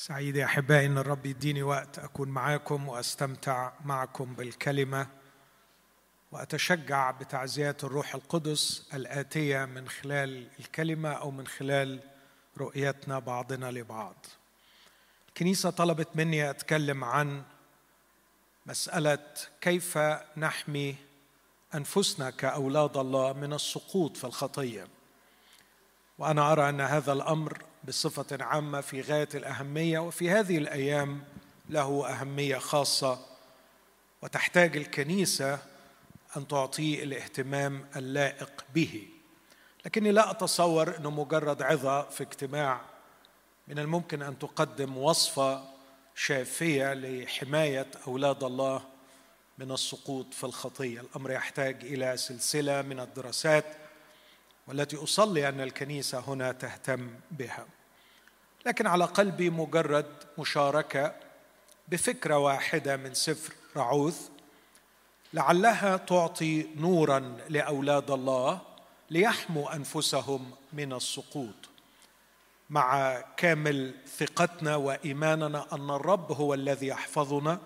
سعيد يا أحبائي إن الرب يديني وقت أكون معاكم وأستمتع معكم بالكلمة وأتشجع بتعزيات الروح القدس الآتية من خلال الكلمة أو من خلال رؤيتنا بعضنا لبعض. الكنيسة طلبت مني أتكلم عن مسألة كيف نحمي أنفسنا كأولاد الله من السقوط في الخطية. وأنا أرى أن هذا الأمر بصفة عامة في غاية الأهمية وفي هذه الأيام له أهمية خاصة وتحتاج الكنيسة أن تعطيه الاهتمام اللائق به. لكني لا أتصور إنه مجرد عظة في اجتماع من الممكن أن تقدم وصفة شافية لحماية أولاد الله من السقوط في الخطية. الأمر يحتاج إلى سلسلة من الدراسات والتي أصلي أن الكنيسة هنا تهتم بها. لكن على قلبي مجرد مشاركة بفكرة واحدة من سفر رعوث لعلها تعطي نورا لأولاد الله ليحموا أنفسهم من السقوط. مع كامل ثقتنا وإيماننا أن الرب هو الذي يحفظنا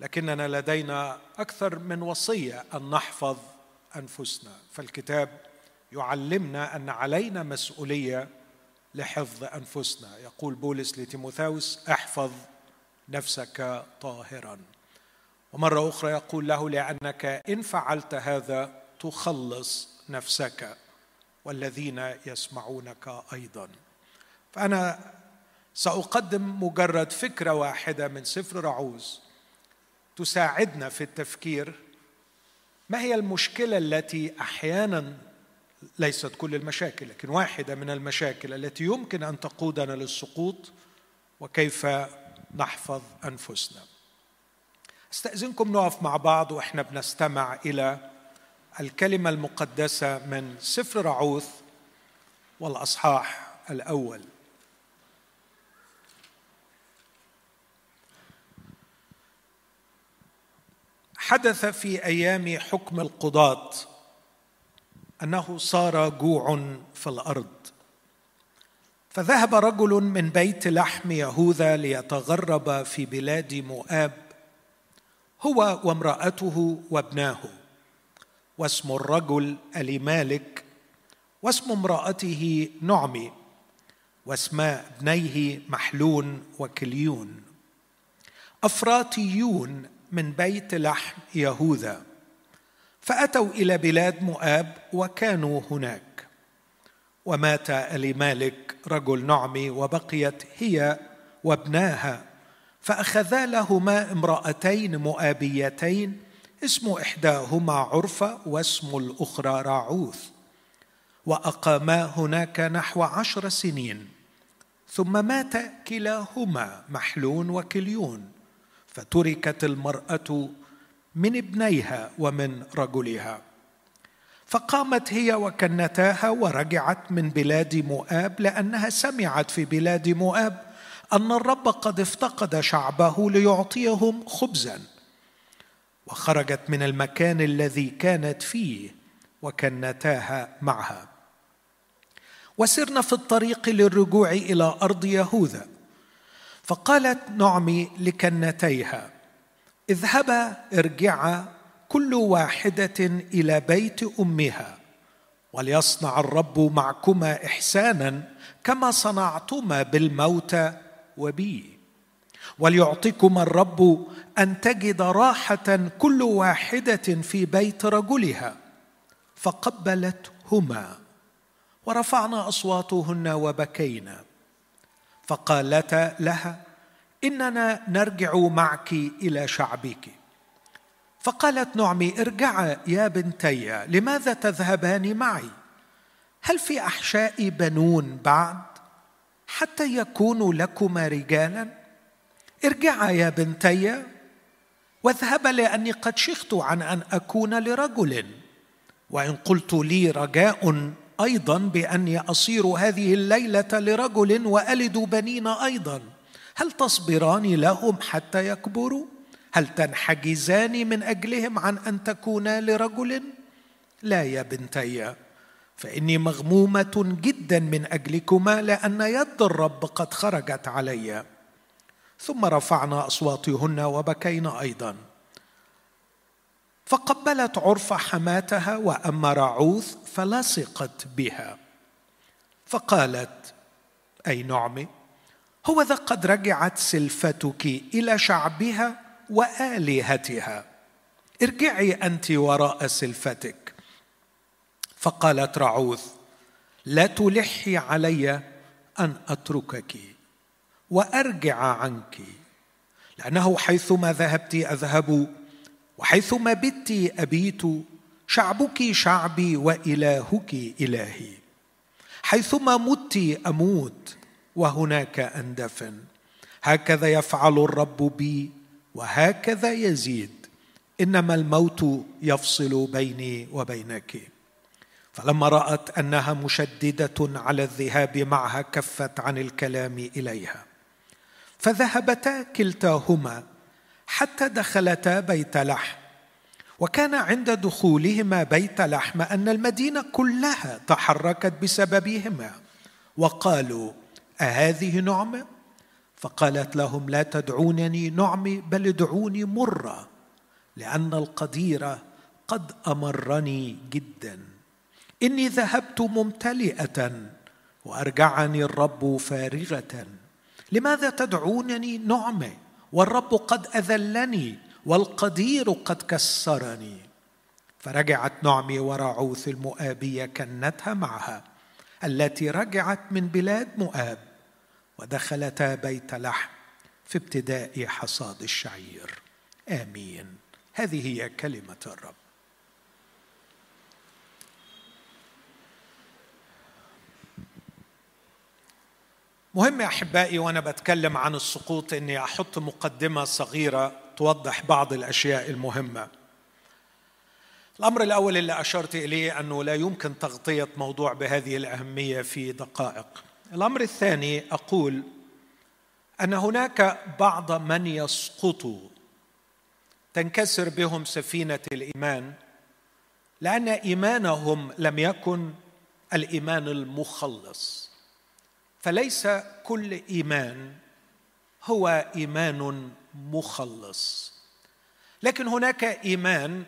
لكننا لدينا أكثر من وصية أن نحفظ أنفسنا. فالكتاب يعلمنا أن علينا مسؤولية لحفظ أنفسنا. يقول بولس لتيموثاوس احفظ نفسك طاهرا. ومرة أخرى يقول له لأنك إن فعلت هذا تخلص نفسك والذين يسمعونك أيضا. فأنا سأقدم مجرد فكرة واحدة من سفر رعوز تساعدنا في التفكير ما هي المشكلة التي أحيانا ليست كل المشاكل لكن واحدة من المشاكل التي يمكن أن تقودنا للسقوط وكيف نحفظ أنفسنا. أستأذنكم نقف مع بعض وإحنا بنستمع إلى الكلمة المقدسة من سفر رعوث والأصحاح الأول. حدث في أيام حكم القضاة أنه صار جوع في الأرض. فذهب رجل من بيت لحم يهوذا ليتغرب في بلاد مؤاب هو وامرأته وابناه واسم الرجل أليمالك واسم امرأته نعمي واسماء ابنيه محلون وكليون. أفراطيون من بيت لحم يهوذا. فأتوا إلى بلاد مؤاب وكانوا هناك. ومات لمالك رجل نعمي وبقيت هي وابناها. فأخذا لهما امرأتين مؤابيتين اسم إحداهما عرفة واسم الأخرى راعوث. وأقاما هناك نحو عشر سنين. ثم مات كلاهما محلون وكليون. فتركت المرأة من ابنيها ومن رجلها. فقامت هي وكنتاها ورجعت من بلاد مؤاب لأنها سمعت في بلاد مؤاب أن الرب قد افتقد شعبه ليعطيهم خبزا. وخرجت من المكان الذي كانت فيه وكنتاها معها. وسرنا في الطريق للرجوع إلى أرض يهوذا. فقالت نعمي لكنتيها اذهبا ارجعا كل واحدة إلى بيت أمها وليصنع الرب معكما إحسانا كما صنعتما بالموتى وبي. وليعطيكما الرب أن تجد راحة كل واحدة في بيت رجلها فقبلتهما. ورفعنا أصواتهن وبكينا فقالتا لها إننا نرجع معك إلى شعبك. فقالت نعمي ارجعا يا بنتي لماذا تذهبان معي؟ هل في احشائي بنون بعد حتى يكونوا لكما رجالا؟ ارجعا يا بنتي واذهبا لأني قد شخت عن أن أكون لرجل. وإن قلت لي رجاء أيضا بأني أصير هذه الليلة لرجل وألد بنين أيضا. هل تصبران لهم حتى يكبروا؟ هل تنحجزان من أجلهم عن أن تكونا لرجل؟ لا يا بنتي فإني مغمومة جدا من أجلكما لأن يد الرب قد خرجت علي. ثم رفعنا أصواتهن وبكينا أيضا. فقبلت عرفة حماتها وأما رعوث فلصقت بها. فقالت أي نعمي هو ذا قد رجعت سلفتك إلى شعبها وآلهتها. ارجعي أنت وراء سلفتك. فقالت رعوث لا تلحي علي أن أتركك وأرجع عنك لأنه حيثما ذهبت أذهب وحيثما بت أبيت شعبك شعبي وإلهك إلهي. حيثما مت أموت وهناك أندفن. هكذا يفعل الرب بي وهكذا يزيد. إنما الموت يفصل بيني وبينك. فلما رأت أنها مشددة على الذهاب معها كفت عن الكلام إليها. فذهبتا كلتاهما حتى دخلتا بيت لحم. وكان عند دخولهما بيت لحم أن المدينة كلها تحركت بسببهما. وقالوا أهذه نعمه فقالت لهم لا تدعونني نعمي بل ادعوني مرة لأن القدير قد أمرني جدا. إني ذهبت ممتلئة وأرجعني الرب فارغة. لماذا تدعونني نعمه والرب قد أذلني والقدير قد كسرني. فرجعت نعمي ورعوث المؤابية كنتها معها التي رجعت من بلاد مؤاب. ودخلتا بيت لحم في ابتداء حصاد الشعير. آمين. هذه هي كلمة الرب. مهم يا أحبائي وأنا بتكلم عن السقوط إني أحط مقدمة صغيرة توضح بعض الأشياء المهمة. الأمر الأول اللي أشرت إليه أنه لا يمكن تغطية موضوع بهذه الأهمية في دقائق. الأمر الثاني أقول أن هناك بعض من يسقطوا تنكسر بهم سفينة الإيمان لأن إيمانهم لم يكن الإيمان المخلص. فليس كل إيمان هو إيمان مخلص. لكن هناك إيمان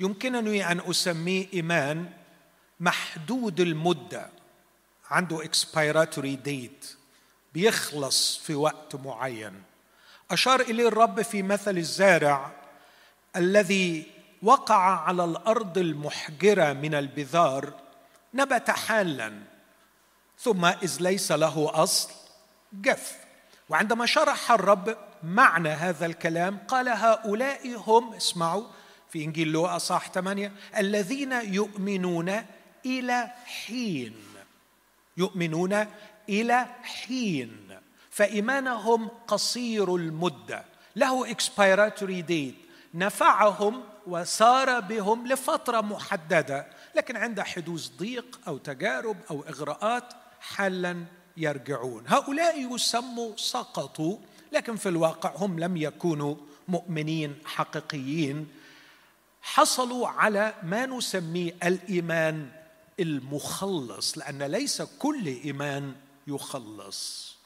يمكنني أن أسميه إيمان محدود المدة. عنده اكسبيراتوري ديت بيخلص في وقت معين. أشار إليه الرب في مثل الزارع الذي وقع على الأرض المحجرة من البذار نبت حالا ثم إذ ليس له أصل جف. وعندما شرح الرب معنى هذا الكلام قال هؤلاء هم اسمعوا في إنجيل لوقا صح 8 الذين يؤمنون إلى حين. يؤمنون إلى حين فإيمانهم قصير المدة. له اكسبيراتوري ديت نفعهم وسار بهم لفترة محددة لكن عند حدوث ضيق أو تجارب أو إغراءات حالا يرجعون. هؤلاء يسموا سقطوا لكن في الواقع هم لم يكونوا مؤمنين حقيقيين. حصلوا على ما نسميه الإيمان المخلص لأن ليس كل إيمان يخلص.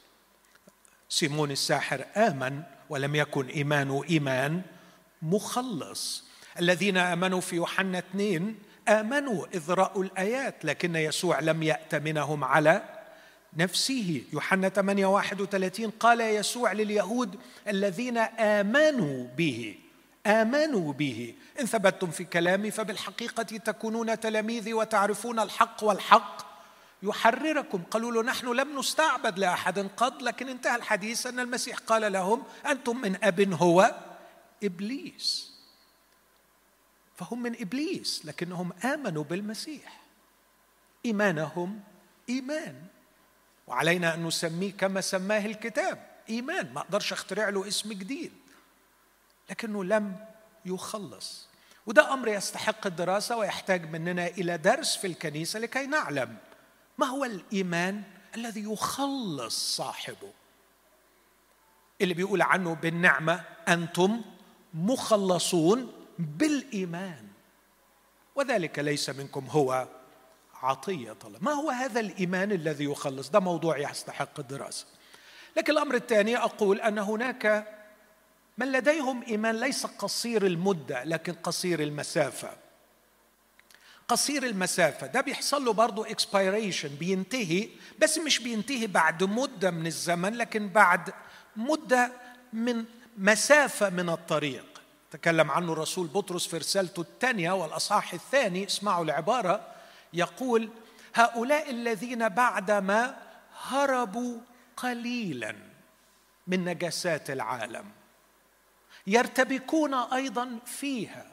سيمون الساحر آمن ولم يكن ايمانه إيمان مخلص. الذين آمنوا في يوحنا اثنين آمنوا إذ رأوا الآيات لكن يسوع لم ياتمنهم على نفسه. يوحنا 8 31 قال يسوع لليهود الذين آمنوا به. آمنوا به. إن ثبتتم في كلامي فبالحقيقة تكونون تلاميذي وتعرفون الحق والحق. يحرركم. قالوا له نحن لم نستعبد لأحد قط لكن انتهى الحديث أن المسيح قال لهم أنتم من أب هو إبليس. فهم من إبليس لكنهم آمنوا بالمسيح. إيمانهم إيمان. وعلينا أن نسميه كما سماه الكتاب إيمان. ما أقدرش أخترع له اسم جديد. لكنه لم يخلص. وده أمر يستحق الدراسة ويحتاج مننا إلى درس في الكنيسة لكي نعلم ما هو الإيمان الذي يخلص صاحبه. اللي بيقول عنه بالنعمة أنتم مخلصون بالإيمان. وذلك ليس منكم هو عطية الله ما هو هذا الإيمان الذي يخلص؟ ده موضوع يستحق الدراسة. لكن الأمر الثاني أقول أن هناك من لديهم إيمان ليس قصير المدة لكن قصير المسافة. قصير المسافة ده بيحصل له برضه اكسبيريشن بينتهي بس مش بينتهي بعد مدة من الزمن لكن بعد مدة من مسافة من الطريق. تكلم عنه الرسول بطرس في رسالته الثانية والأصحاح الثاني اسمعوا العبارة يقول هؤلاء الذين بعدما هربوا قليلا من نجاسات العالم. يرتبكون أيضا فيها.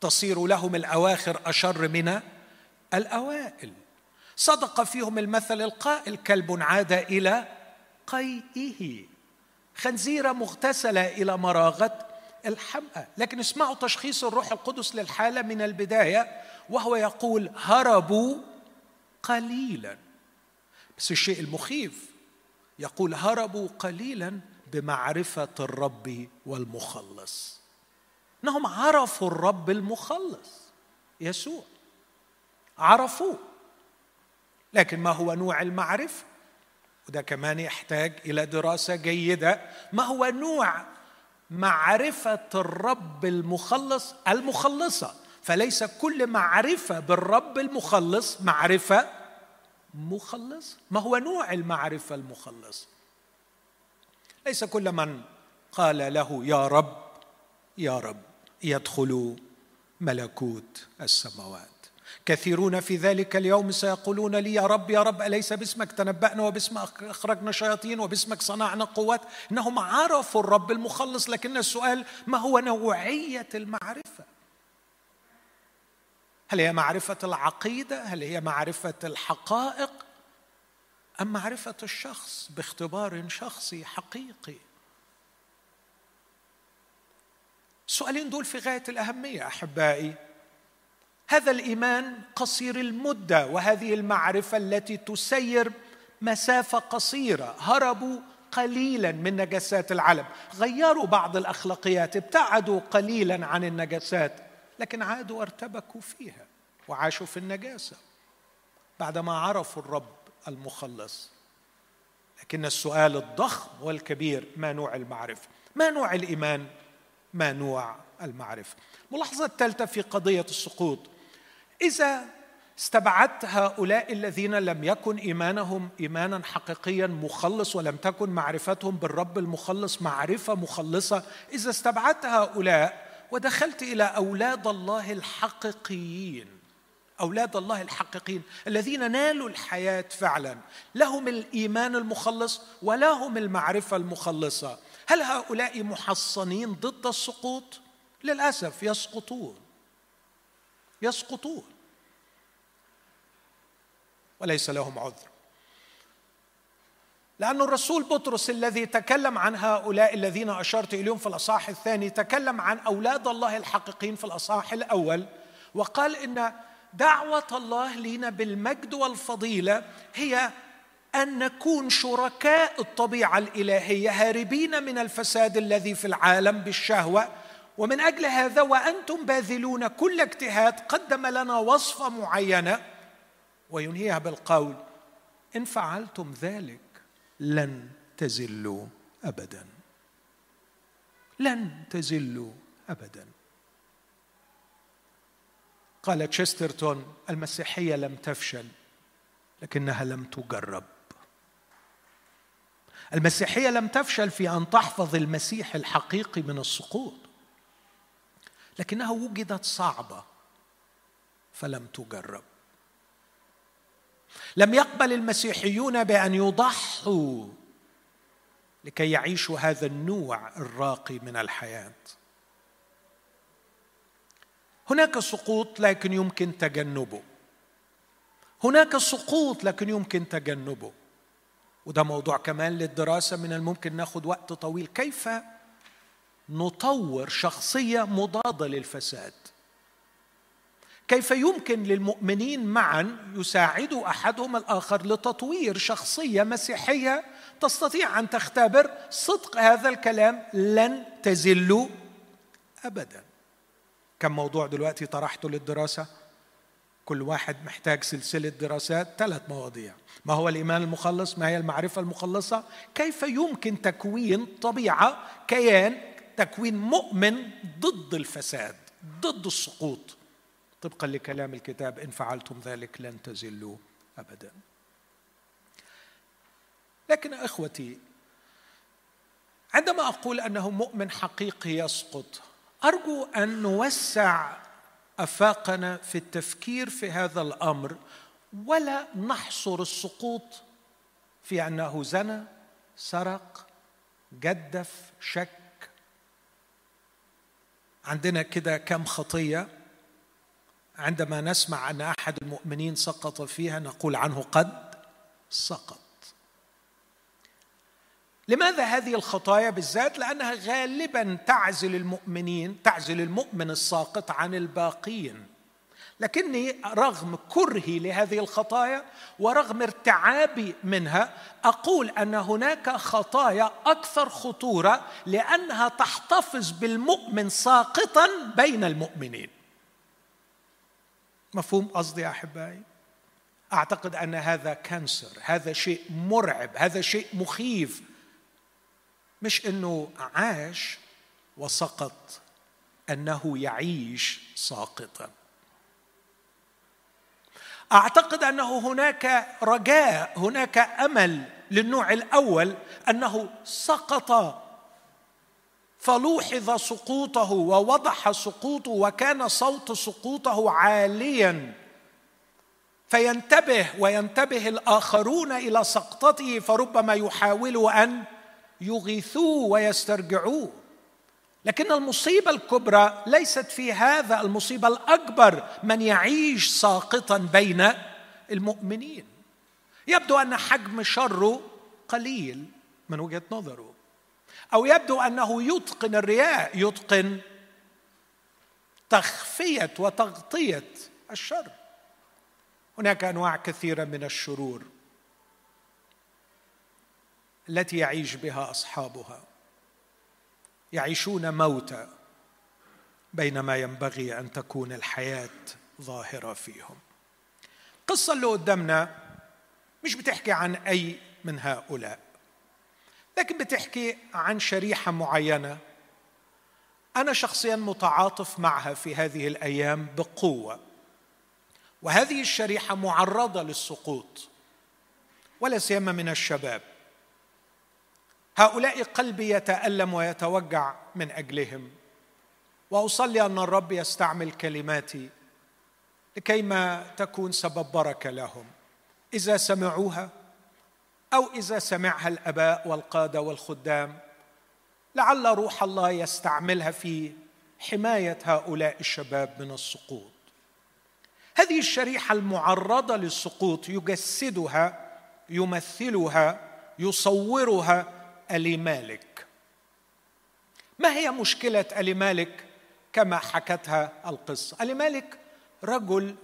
تصير لهم الأواخر أشر من الأوائل. صدق فيهم المثل القائل كلب عاد إلى قيئه. خنزيره مغتسله إلى مراغة الحمأة. لكن اسمعوا تشخيص الروح القدس للحالة من البداية وهو يقول هربوا قليلا. بس الشيء المخيف يقول هربوا قليلا بمعرفة الرب والمخلص. إنهم عرفوا الرب المخلص يسوع. عرفوه لكن ما هو نوع المعرفة؟ وده كمان يحتاج إلى دراسة جيدة. ما هو نوع معرفة الرب المخلص؟ المخلصة. فليس كل معرفة بالرب المخلص معرفة مخلص ما هو نوع المعرفة المخلص ليس كل من قال له يا رب يا رب يدخل ملكوت السماوات. كثيرون في ذلك اليوم سيقولون لي يا رب يا رب أليس باسمك تنبأنا وباسمك أخرجنا شياطين وباسمك صنعنا قوات؟ إنهم عرفوا الرب المخلص لكن السؤال ما هو نوعية المعرفة؟ هل هي معرفة العقيدة؟ هل هي معرفة الحقائق؟ أم معرفة الشخص باختبار شخصي حقيقي؟ السؤالين دول في غاية الأهمية أحبائي. هذا الإيمان قصير المدة وهذه المعرفة التي تسير مسافة قصيرة هربوا قليلا من نجاسات العالم. غيروا بعض الأخلاقيات ابتعدوا قليلا عن النجاسات لكن عادوا وارتبكوا فيها وعاشوا في النجاسة بعدما عرفوا الرب. المخلص. لكن السؤال الضخم والكبير ما نوع المعرفة؟ ما نوع الإيمان؟ ما نوع المعرفة؟ الملاحظه الثالثة في قضية السقوط. إذا استبعدت هؤلاء الذين لم يكن إيمانهم ايمانا حقيقيا مخلص ولم تكن معرفتهم بالرب المخلص معرفة مخلصة إذا استبعدت هؤلاء ودخلت إلى أولاد الله الحقيقيين أولاد الله الحقيقيين الذين نالوا الحياة فعلا. لهم الإيمان المخلص ولهم المعرفة المخلصة. هل هؤلاء محصنين ضد السقوط؟ للأسف يسقطون. يسقطون. وليس لهم عذر. لأن الرسول بطرس الذي تكلم عن هؤلاء الذين أشرت إليهم في الأصحاح الثاني تكلم عن أولاد الله الحقيقيين في الأصحاح الأول وقال إن دعوة الله لنا بالمجد والفضيلة هي أن نكون شركاء الطبيعة الإلهية هاربين من الفساد الذي في العالم بالشهوة. ومن أجل هذا وأنتم باذلون كل اجتهاد قدم لنا وصفة معينة. وينهيها بالقول إن فعلتم ذلك لن تزلوا ابدا. لن تزلوا ابدا. قال تشسترتون المسيحية لم تفشل لكنها لم تجرب. المسيحية لم تفشل في أن تحفظ المسيح الحقيقي من السقوط لكنها وجدت صعبة فلم تجرب. لم يقبل المسيحيون بأن يضحوا لكي يعيشوا هذا النوع الراقي من الحياة. هناك سقوط لكن يمكن تجنبه. هناك سقوط لكن يمكن تجنبه. وده موضوع كمان للدراسة من الممكن ناخد وقت طويل. كيف نطور شخصية مضادة للفساد؟ كيف يمكن للمؤمنين معا يساعدوا أحدهم الآخر لتطوير شخصية مسيحية تستطيع أن تختبر صدق هذا الكلام لن تزلوا ابدا؟ كم موضوع دلوقتي طرحته للدراسة. كل واحد محتاج سلسلة دراسات ثلاث مواضيع. ما هو الإيمان المخلص؟ ما هي المعرفة المخلصة؟ كيف يمكن تكوين طبيعة كيان تكوين مؤمن ضد الفساد ضد السقوط؟ طبقا لكلام الكتاب إن فعلتم ذلك لن تزلوا أبدا. لكن إخوتي عندما أقول أنه مؤمن حقيقي يسقط أرجو أن نوسع أفاقنا في التفكير في هذا الأمر ولا نحصر السقوط في انه زنى سرق جدف شك. عندنا كده كم خطية. عندما نسمع أن أحد المؤمنين سقط فيها نقول عنه قد سقط. لماذا هذه الخطايا بالذات؟ لأنها غالبا تعزل المؤمنين تعزل المؤمن الساقط عن الباقين. لكني رغم كرهي لهذه الخطايا ورغم ارتعابي منها أقول أن هناك خطايا أكثر خطورة لأنها تحتفظ بالمؤمن ساقطا بين المؤمنين. مفهوم قصدي يا أحبائي؟ أعتقد أن هذا كانسر هذا شيء مرعب هذا شيء مخيف. مش إنه عاش وسقط أنه يعيش ساقطا. أعتقد أنه هناك رجاء هناك أمل للنوع الأول أنه سقط فلوحظ سقوطه ووضح سقوطه وكان صوت سقوطه عاليا. فينتبه وينتبه الآخرون إلى سقطته فربما يحاول أن يغيثوه ويسترجعوه لكن المصيبة الكبرى ليست في هذا المصيبة الأكبر من يعيش ساقطا بين المؤمنين. يبدو أن حجم شره قليل من وجهة نظره. أو يبدو أنه يتقن الرياء يتقن تخفية وتغطية الشر. هناك أنواع كثيرة من الشرور. التي يعيش بها أصحابها. يعيشون موتى بينما ينبغي أن تكون الحياة ظاهرة فيهم. القصة اللي قدامنا مش بتحكي عن أي من هؤلاء لكن بتحكي عن شريحة معينة أنا شخصيا متعاطف معها في هذه الأيام بقوة. وهذه الشريحة معرضة للسقوط ولا سيما من الشباب. هؤلاء قلبي يتألم ويتوجع من أجلهم. وأصلي أن الرب يستعمل كلماتي لكيما تكون سبب بركة لهم. إذا سمعوها أو إذا سمعها الأباء والقادة والخدام لعل روح الله يستعملها في حماية هؤلاء الشباب من السقوط. هذه الشريحة المعرضة للسقوط يجسدها يمثلها يصورها ألي مالك. ما هي مشكلة ألي مالك؟ كما حكتها القصة. ألي مالك رجل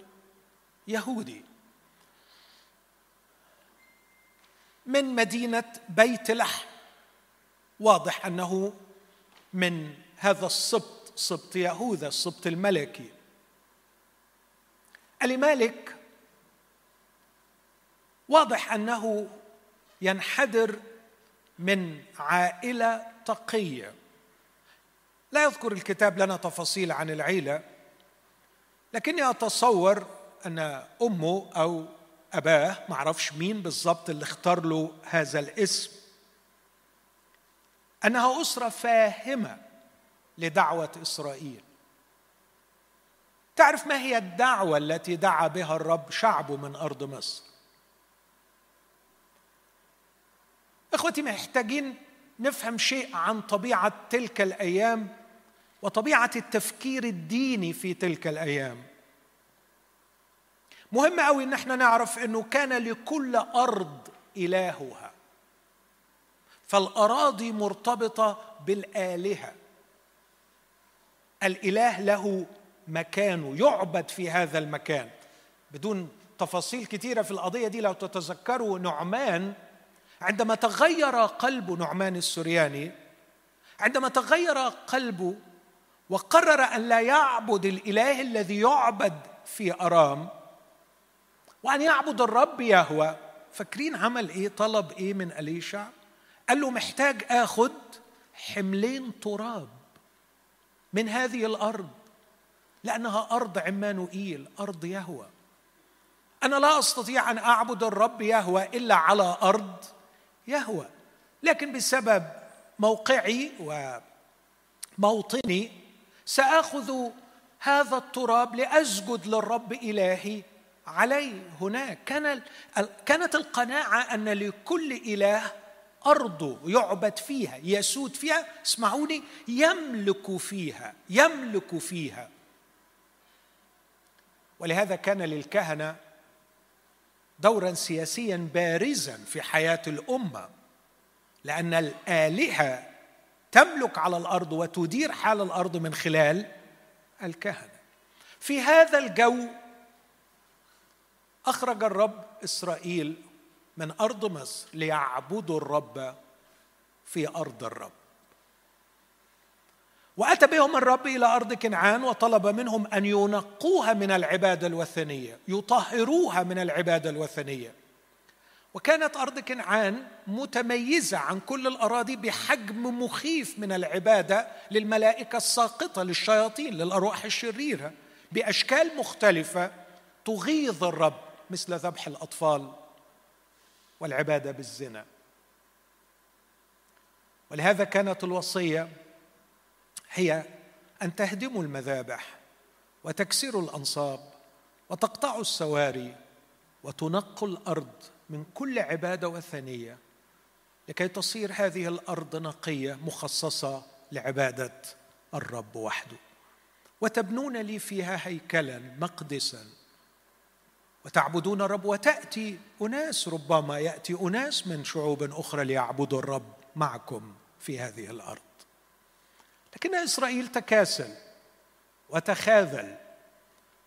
يهودي. من مدينة بيت لحم. واضح أنه من هذا السبط سبط يهوذا السبط الملكي. ألي مالك واضح أنه ينحدر من عائلة تقية. لا يذكر الكتاب لنا تفاصيل عن العيلة لكني أتصور أن أمه أو أباه ما أعرفش مين بالضبط اللي اختار له هذا الاسم أنها أسرة فاهمة لدعوة إسرائيل. تعرف ما هي الدعوة التي دعا بها الرب شعبه من أرض مصر؟ إخوتي محتاجين نفهم شيء عن طبيعة تلك الأيام وطبيعة التفكير الديني في تلك الأيام. مهم قوي إن إحنا نعرف إنه كان لكل أرض إلهها. فالأراضي مرتبطة بالآلهة. الإله له مكانه يعبد في هذا المكان. بدون تفاصيل كثيره في القضية دي لو تتذكروا نعمان عندما تغير قلب نعمان السرياني عندما تغير قلبه وقرر أن لا يعبد الإله الذي يعبد في أرام وأن يعبد الرب يهوى فاكرين عمل إيه؟ طلب إيه من أليشع؟ قال له محتاج آخد حملين تراب من هذه الأرض لأنها أرض عمانوئيل أرض يهوى. أنا لا أستطيع أن أعبد الرب يهوى إلا على أرض يهوى. لكن بسبب موقعي وموطني سآخذ هذا التراب لأسجد للرب إلهي عليه. هناك كان كانت القناعة أن لكل إله أرضه يعبد فيها يسود فيها اسمعوني يملك فيها يملك فيها. ولهذا كان للكهنة دورا سياسيا بارزا في حياة الأمة لأن الآلهة تملك على الأرض وتدير حال الأرض من خلال الكهنة. في هذا الجو أخرج الرب إسرائيل من أرض مصر ليعبدوا الرب في أرض الرب. وأتى بهم الرب إلى أرض كنعان وطلب منهم أن ينقوها من العباده الوثنية يطهروها من العباده الوثنية. وكانت أرض كنعان متميزة عن كل الأراضي بحجم مخيف من العبادة للملائكة الساقطة للشياطين للأرواح الشريرة بأشكال مختلفة تغيظ الرب مثل ذبح الأطفال والعبادة بالزنا. ولهذا كانت الوصية هي أن تهدموا المذابح وتكسروا الأنصاب وتقطعوا السواري وتنقوا الأرض من كل عبادة وثنية لكي تصير هذه الأرض نقية مخصصة لعبادة الرب وحده. وتبنون لي فيها هيكلا مقدسا. وتعبدون الرب وتأتي أناس ربما يأتي أناس من شعوب أخرى ليعبدوا الرب معكم في هذه الأرض. لكن إسرائيل تكاسل وتخاذل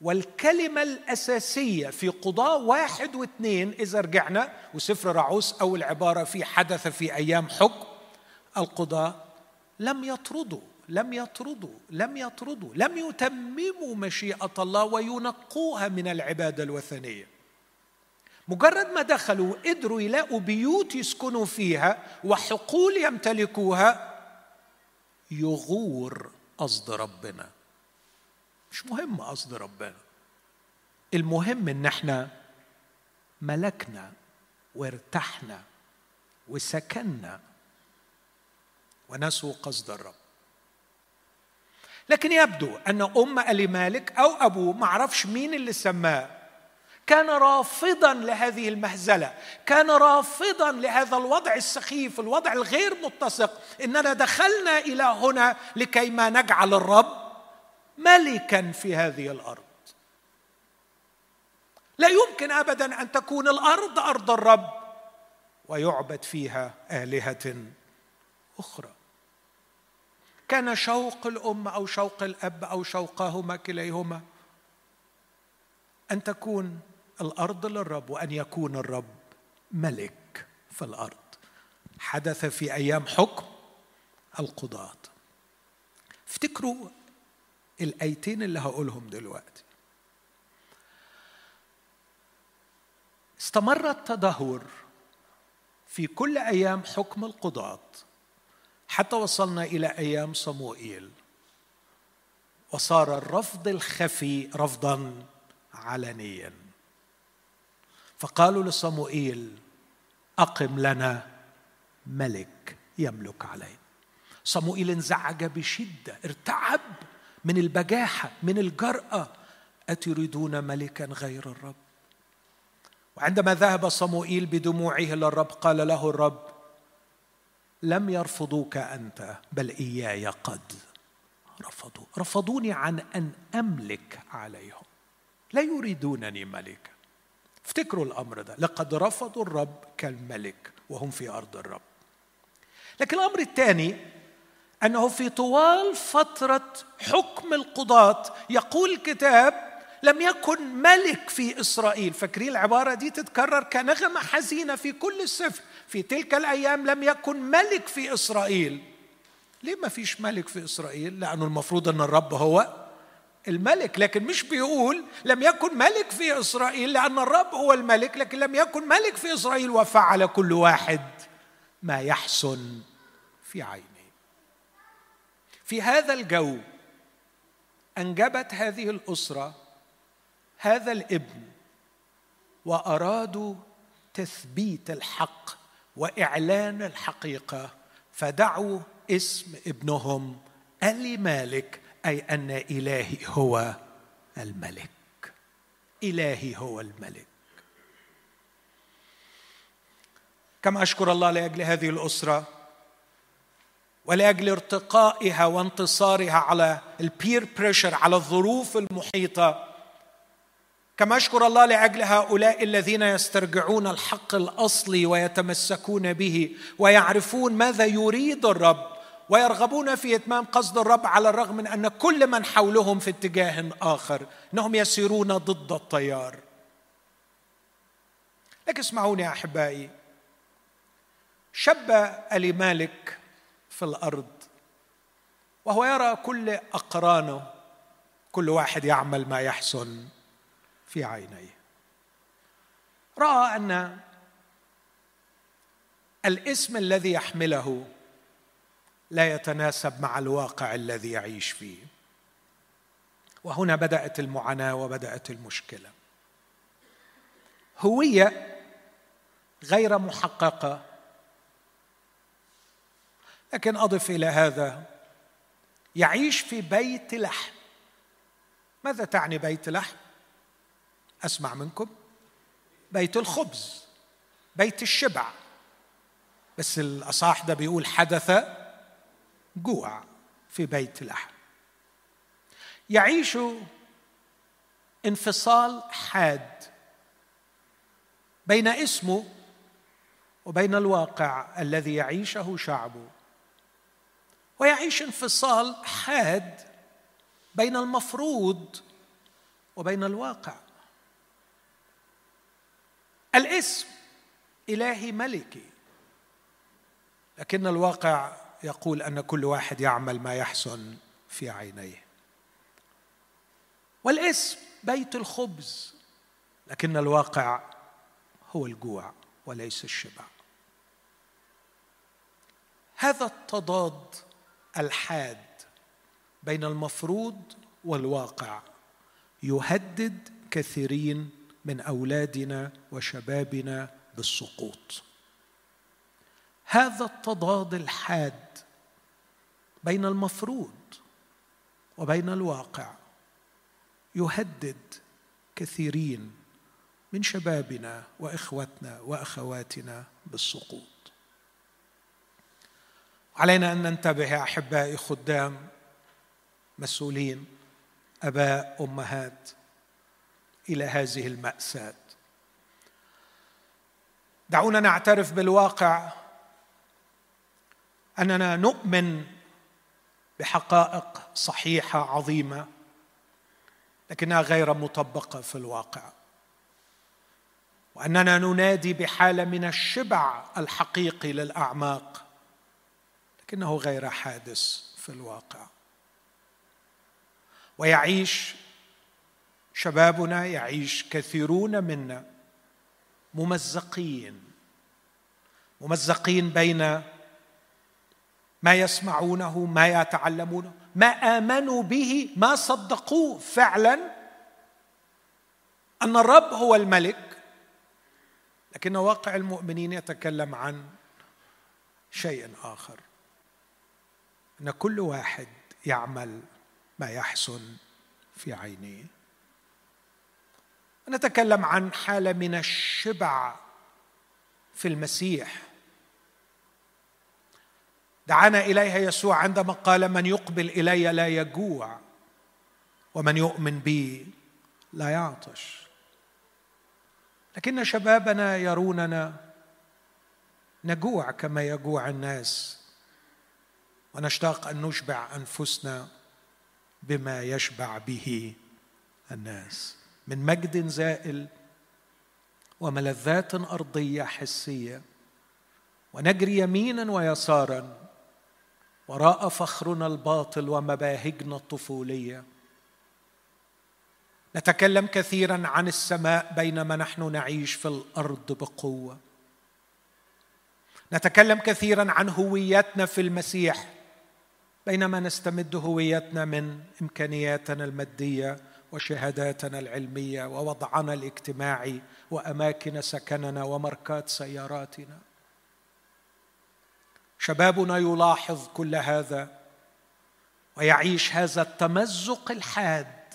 والكلمة الأساسية في قضاء واحد واثنين إذا رجعنا وسفر رعوس أول عبارة في حدث في أيام حكم القضاء لم يطردوا لم يطردوا لم يطردوا لم يتمموا مشيئة الله وينقوها من العبادة الوثنية. مجرد ما دخلوا قدروا يلاقوا بيوت يسكنوا فيها وحقول يمتلكوها يغور قصد ربنا. مش مهم قصد ربنا. المهم إن إحنا ملكنا وارتحنا وسكننا ونسوا قصد الرب. لكن يبدو أن أم ألي مالك أو أبوه معرفش مين اللي سماه كان رافضا لهذه المهزلة كان رافضا لهذا الوضع السخيف الوضع الغير متسق. إننا دخلنا إلى هنا لكي ما نجعل الرب ملكا في هذه الأرض. لا يمكن ابدا أن تكون الأرض أرض الرب ويعبد فيها آلهة أخرى. كان شوق الأم أو شوق الأب أو شوقهما كليهما أن تكون الأرض للرب وأن يكون الرب ملك في الأرض. حدث في أيام حكم القضاة. افتكروا الآيتين اللي هقولهم دلوقتي. استمر التدهور في كل أيام حكم القضاة حتى وصلنا إلى أيام صموئيل. وصار الرفض الخفي رفضا علنيا. فقالوا لصموئيل أقم لنا ملك يملك علينا. صموئيل انزعج بشدة ارتعب من البجاحة من الجرأة. أتريدون ملكا غير الرب؟ وعندما ذهب صموئيل بدموعه للرب قال له الرب لم يرفضوك أنت بل إياي قد رفضوا. رفضوني عن أن أملك عليهم. لا يريدونني ملكا. افتكروا الأمر ده. لقد رفضوا الرب كالملك وهم في أرض الرب. لكن الأمر الثاني أنه في طوال فترة حكم القضاة يقول الكتاب لم يكن ملك في إسرائيل. فاكرين العبارة دي تتكرر كنغمة حزينة في كل السفر. في تلك الأيام لم يكن ملك في إسرائيل. ليه ما فيش ملك في إسرائيل؟ لأنه المفروض أن الرب هو الملك لكن مش بيقول لم يكن ملك في إسرائيل لأن الرب هو الملك لكن لم يكن ملك في إسرائيل وفعل كل واحد ما يحسن في عينه في هذا الجو أنجبت هذه الأسرة هذا الابن وأرادوا تثبيت الحق وإعلان الحقيقة فدعوا اسم ابنهم ألي مالك أي أن إلهي هو الملك. إلهي هو الملك. كما أشكر الله لأجل هذه الأسرة ولأجل ارتقائها وانتصارها على البير بريشر على الظروف المحيطة كما أشكر الله لأجل هؤلاء الذين يسترجعون الحق الأصلي ويتمسكون به ويعرفون ماذا يريد الرب. ويرغبون في إتمام قصد الرب على الرغم من أن كل من حولهم في اتجاه آخر إنهم يسيرون ضد التيار لكن اسمعوني يا أحبائي. شب ألي مالك في الأرض وهو يرى كل أقرانه كل واحد يعمل ما يحسن في عينيه. رأى أن الاسم الذي يحمله لا يتناسب مع الواقع الذي يعيش فيه. وهنا بدأت المعاناة وبدأت المشكلة. هوية غير محققة. لكن أضف إلى هذا يعيش في بيت لحم. ماذا تعني بيت لحم؟ أسمع منكم. بيت الخبز بيت الشبع. بس الاصح ده بيقول حدث جوع في بيت لحم يعيش انفصال حاد بين اسمه وبين الواقع الذي يعيشه شعبه ويعيش انفصال حاد بين المفروض وبين الواقع. الاسم إلهي ملكي لكن الواقع يقول أن كل واحد يعمل ما يحسن في عينيه. والاسم بيت الخبز لكن الواقع هو الجوع وليس الشبع. هذا التضاد الحاد بين المفروض والواقع يهدد كثيرين من أولادنا وشبابنا بالسقوط. هذا التضاد الحاد بين المفروض وبين الواقع يهدد كثيرين من شبابنا وإخوتنا وأخواتنا بالسقوط. علينا أن ننتبه يا أحبائي خدام مسؤولين أباء أمهات إلى هذه المأساة. دعونا نعترف بالواقع أننا نؤمن بحقائق صحيحة عظيمة لكنها غير مطبقة في الواقع. وأننا ننادي بحالة من الشبع الحقيقي للأعماق لكنه غير حادث في الواقع. ويعيش شبابنا يعيش كثيرون منا ممزقين ممزقين بين ما يسمعونه ما يتعلمونه ما آمنوا به ما صدقوه فعلا أن الرب هو الملك. لكن واقع المؤمنين يتكلم عن شيء آخر أن كل واحد يعمل ما يحسن في عينيه. نتكلم عن حالة من الشبع في المسيح. دعانا إليها يسوع عندما قال من يقبل إلي لا يجوع ومن يؤمن بي لا يعطش. لكن شبابنا يروننا نجوع كما يجوع الناس ونشتاق أن نشبع أنفسنا بما يشبع به الناس. من مجد زائل وملذات أرضية حسية ونجري يمينا ويسارا وراء فخرنا الباطل ومباهجنا الطفولية. نتكلم كثيرا عن السماء بينما نحن نعيش في الأرض بقوة. نتكلم كثيرا عن هويتنا في المسيح بينما نستمد هويتنا من إمكانياتنا المادية وشهاداتنا العلمية ووضعنا الاجتماعي وأماكن سكننا وماركات سياراتنا. شبابنا يلاحظ كل هذا ويعيش هذا التمزق الحاد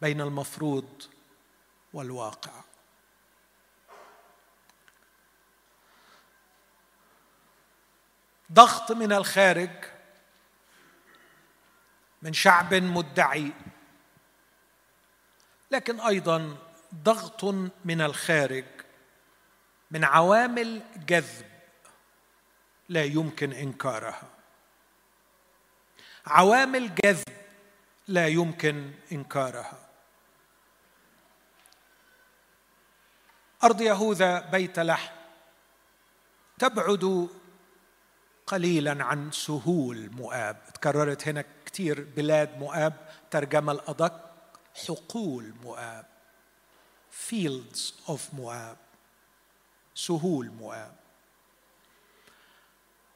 بين المفروض والواقع. ضغط من الخارج من شعب مدعي لكن أيضا ضغط من الخارج من عوامل جذب. لا يمكن إنكارها. عوامل جذب لا يمكن إنكارها. أرض يهوذا بيت لحم تبعد قليلا عن سهول مؤاب. تكررت هنا كثير بلاد مؤاب ترجمة الأدق حقول مؤاب. Fields of مؤاب. سهول مؤاب.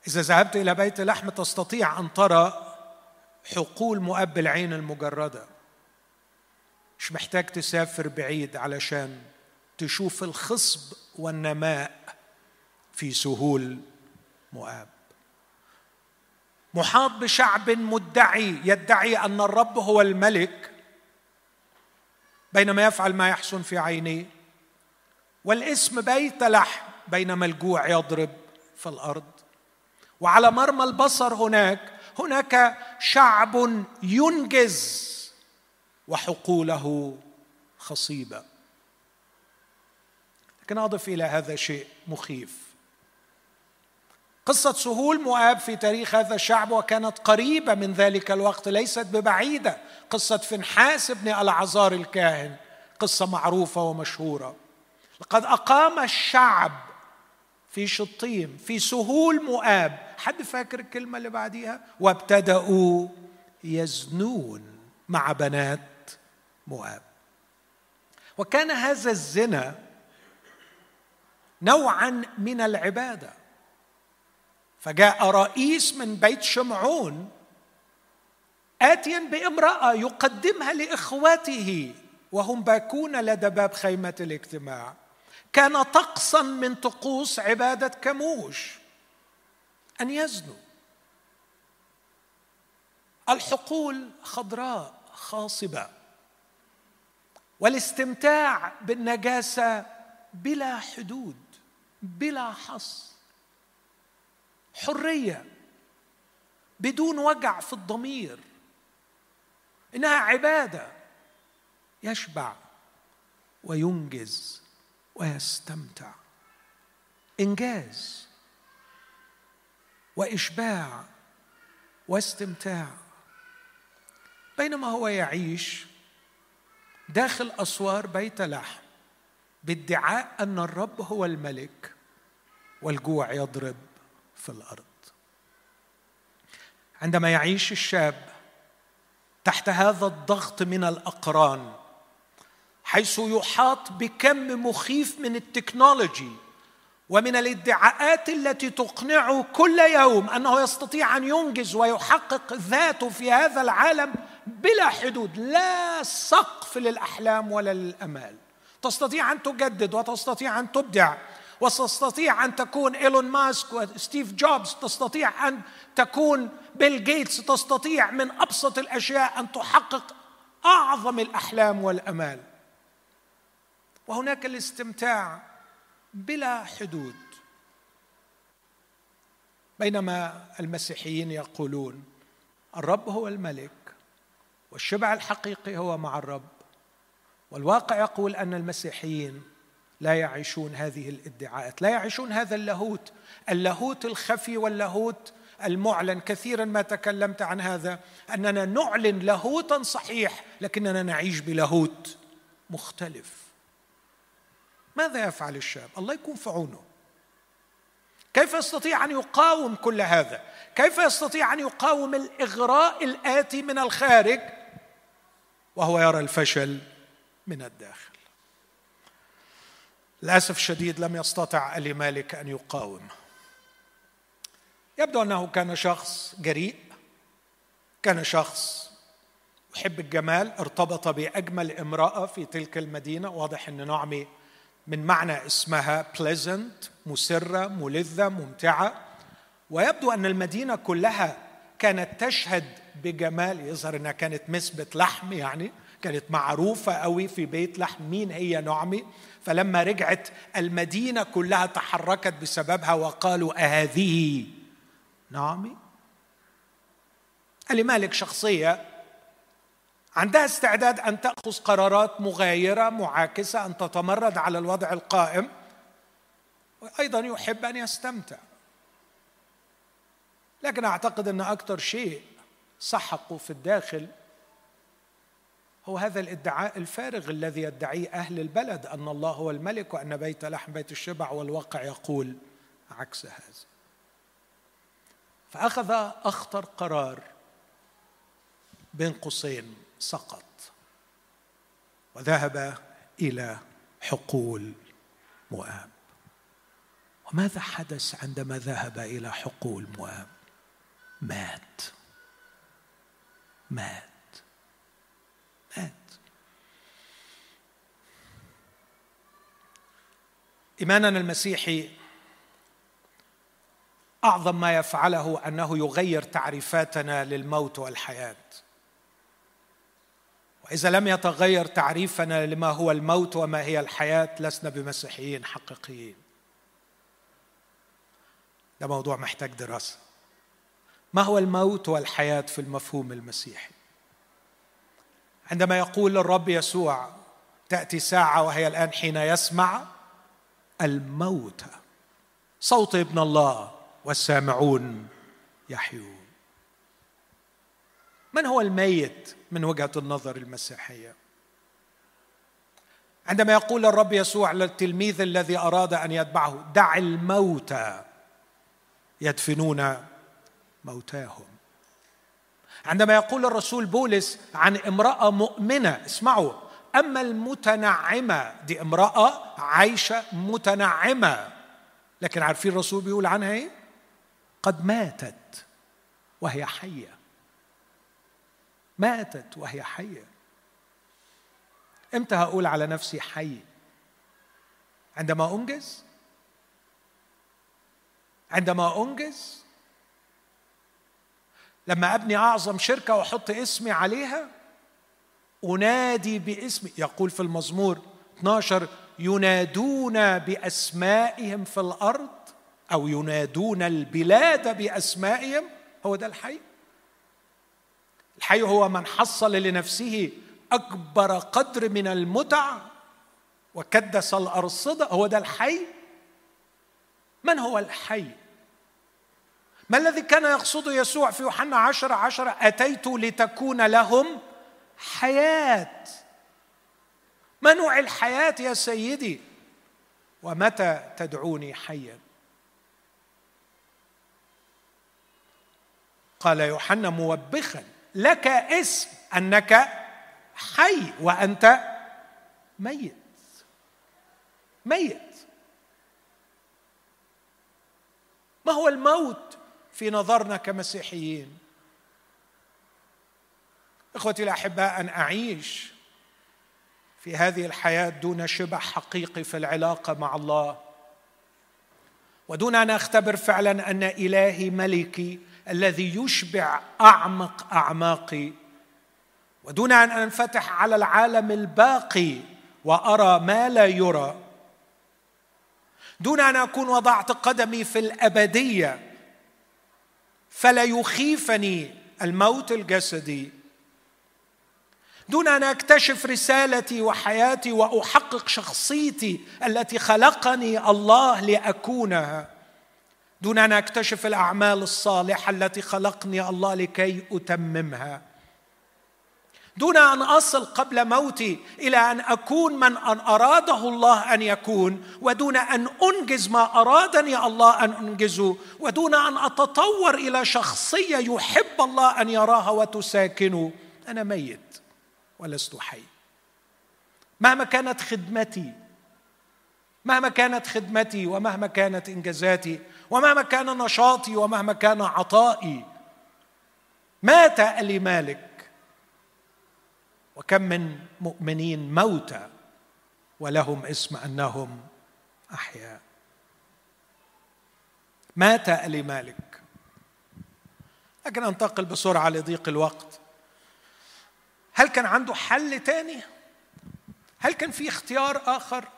إذا ذهبت إلى بيت لحم تستطيع أن ترى حقول مؤاب بالعين المجردة. مش محتاج تسافر بعيد علشان تشوف الخصب والنماء في سهول مؤاب محاط بشعب مدعي يدعي أن الرب هو الملك بينما يفعل ما يحسن في عينيه والاسم بيت لحم بينما الجوع يضرب في الأرض. وعلى مرمى البصر هناك هناك شعب ينجز وحقوله خصيبة. لكن أضف إلى هذا شيء مخيف. قصة سهول مؤاب في تاريخ هذا الشعب وكانت قريبة من ذلك الوقت ليست ببعيدة. قصة فنحاس بن العزار الكاهن قصة معروفة ومشهورة. لقد أقام الشعب في شطيم في سهول مؤاب. حد فاكر الكلمة اللي بعديها؟ وابتدأوا يزنون مع بنات مؤاب. وكان هذا الزنا نوعا من العبادة. فجاء رئيس من بيت شمعون آتيا بامرأة يقدمها لإخوته وهم باكون لدى باب خيمة الاجتماع. كان طقسا من طقوس عبادة كموش أن يزنوا. الحقول خضراء خاصبة والاستمتاع بالنجاسة بلا حدود بلا حصر حرية بدون وجع في الضمير إنها عبادة يشبع وينجز. ويستمتع. إنجاز وإشباع واستمتاع. بينما هو يعيش داخل أسوار بيت لحم بادعاء أن الرب هو الملك والجوع يضرب في الأرض. عندما يعيش الشاب تحت هذا الضغط من الأقران حيث يحاط بكم مخيف من التكنولوجي ومن الادعاءات التي تقنعه كل يوم أنه يستطيع أن ينجز ويحقق ذاته في هذا العالم بلا حدود لا سقف للأحلام ولا للأمال. تستطيع أن تجدد وتستطيع أن تبدع وتستطيع أن تكون إيلون ماسك وستيف جوبز تستطيع أن تكون بيل جيتس تستطيع من أبسط الأشياء أن تحقق أعظم الأحلام والأمال. وهناك الاستمتاع بلا حدود. بينما المسيحيين يقولون الرب هو الملك والشبع الحقيقي هو مع الرب. والواقع يقول أن المسيحيين لا يعيشون هذه الادعاءات لا يعيشون هذا اللاهوت اللاهوت الخفي واللاهوت المعلن. كثيرا ما تكلمت عن هذا أننا نعلن لاهوتا صحيح لكننا نعيش بلاهوت مختلف. ماذا يفعل الشاب؟ الله يكون في عونه. كيف يستطيع أن يقاوم كل هذا؟ كيف يستطيع أن يقاوم الإغراء الآتي من الخارج وهو يرى الفشل من الداخل؟ للأسف الشديد لم يستطع ألي مالك أن يقاوم. يبدو أنه كان شخص جريء كان شخص يحب الجمال ارتبط بأجمل امرأة في تلك المدينة. واضح أن نعمي من معنى اسمها بليزنت مسرة ملذة ممتعة. ويبدو أن المدينة كلها كانت تشهد بجمال يظهر إنها كانت مسبه لحم يعني كانت معروفة قوي في بيت لحم. مين هي نعمي؟ فلما رجعت المدينة كلها تحركت بسببها وقالوا أهذه نعمي. مالك شخصية؟ عندها استعداد أن تأخذ قرارات مغايرة معاكسة أن تتمرد على الوضع القائم. وأيضا يحب أن يستمتع. لكن أعتقد أن أكثر شيء سحقوا في الداخل هو هذا الادعاء الفارغ الذي يدعيه أهل البلد أن الله هو الملك وأن بيت لحم بيت الشبع والواقع يقول عكس هذا. فأخذ أخطر قرار بين قوسين. سقط وذهب إلى حقول مؤاب. وماذا حدث عندما ذهب إلى حقول مؤاب؟ مات. مات. مات. إيماننا المسيحي أعظم ما يفعله أنه يغير تعريفاتنا للموت والحياة. واذا لم يتغير تعريفنا لما هو الموت وما هي الحياة لسنا بمسيحيين حقيقيين. ده موضوع محتاج دراسة. ما هو الموت والحياة في المفهوم المسيحي؟ عندما يقول الرب يسوع تأتي ساعة وهي الآن حين يسمع الموتى صوت ابن الله والسامعون يحيون. من هو الميت من وجهة النظر المسيحية؟ عندما يقول الرب يسوع للتلميذ الذي أراد أن يتبعه دع الموتى يدفنون موتاهم. عندما يقول الرسول بولس عن امرأة مؤمنة اسمعوا أما المتنعمة دي امرأة عايشة متنعمة. لكن عارفين الرسول بيقول عنها إيه؟ قد ماتت وهي حية. ماتت وهي حية. إمتى هقول على نفسي حي؟ عندما أنجز؟ عندما أنجز؟ لما أبني أعظم شركة وأحط اسمي عليها؟ أنادي باسمي. يقول في المزمور 12 ينادون بأسمائهم في الأرض أو ينادون البلاد بأسمائهم. هو ده الحي؟ الحي هو من حصل لنفسه أكبر قدر من المتع وكدس الارصده هو ده الحي؟ من هو الحي؟ ما الذي كان يقصده يسوع في يوحنا عشرة عشرة أتيت لتكون لهم حياة؟ ما نوع الحياة يا سيدي؟ ومتى تدعوني حيا؟ قال يوحنا موبخا. لك اسم أنك حي وأنت ميت. ميت. ما هو الموت في نظرنا كمسيحيين؟ إخوتي الاحباء أن أعيش في هذه الحياة دون شبع حقيقي في العلاقة مع الله. ودون أن أختبر فعلا أن إلهي ملكي الذي يشبع أعمق اعماقي ودون أن أنفتح على العالم الباقي وأرى ما لا يرى. دون أن أكون وضعت قدمي في الأبدية فلا يخيفني الموت الجسدي. دون أن أكتشف رسالتي وحياتي وأحقق شخصيتي التي خلقني الله لأكونها. دون أن أكتشف الأعمال الصالحة التي خلقني الله لكي أتممها. دون أن أصل قبل موتي إلى أن أكون من أن أراده الله أن يكون ودون أن أنجز ما أرادني الله أن أنجزه ودون أن أتطور إلى شخصية يحب الله أن يراها وتساكنه. أنا ميت ولست حي. مهما كانت خدمتي مهما كانت خدمتي ومهما كانت إنجازاتي ومهما كان نشاطي ومهما كان عطائي مات ألي مالك وكم من مؤمنين موتى ولهم اسم أنهم أحياء مات ألي مالك لكن أنتقل بسرعة لضيق الوقت هل كان عنده حل تاني؟ هل كان في اختيار آخر؟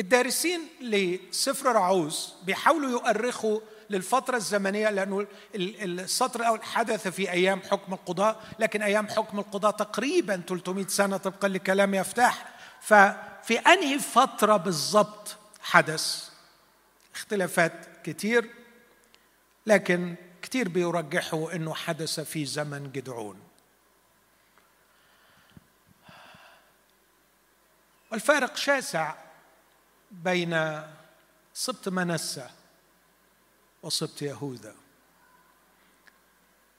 الدارسين لسفر رعوز بيحاولوا يؤرخوا للفترة الزمنية لأنه السطر الأول حدث في أيام حكم القضاء لكن أيام حكم القضاء تقريبا 300 سنة طبقا لكلام يفتح ففي أنهي فترة بالضبط حدث؟ اختلافات كتير لكن كتير بيرجحوا أنه حدث في زمن جدعون. والفارق شاسع بين سبط منسة وسبط يهوذا.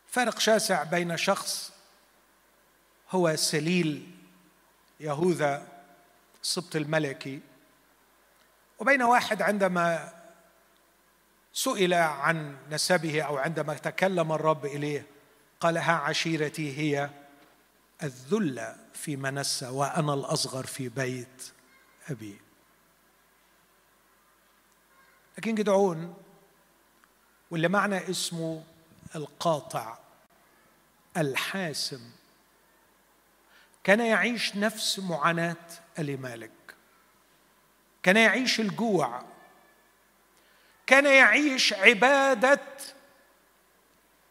فرق شاسع بين شخص هو سليل يهوذا السبط الملكي وبين واحد عندما سئل عن نسبه أو عندما تكلم الرب إليه قال ها عشيرتي هي الذلة في منسى وأنا الأصغر في بيت أبي. لكن جدعون واللي معنى اسمه القاطع الحاسم. كان يعيش نفس معاناة ألي مالك. كان يعيش الجوع. كان يعيش عبادة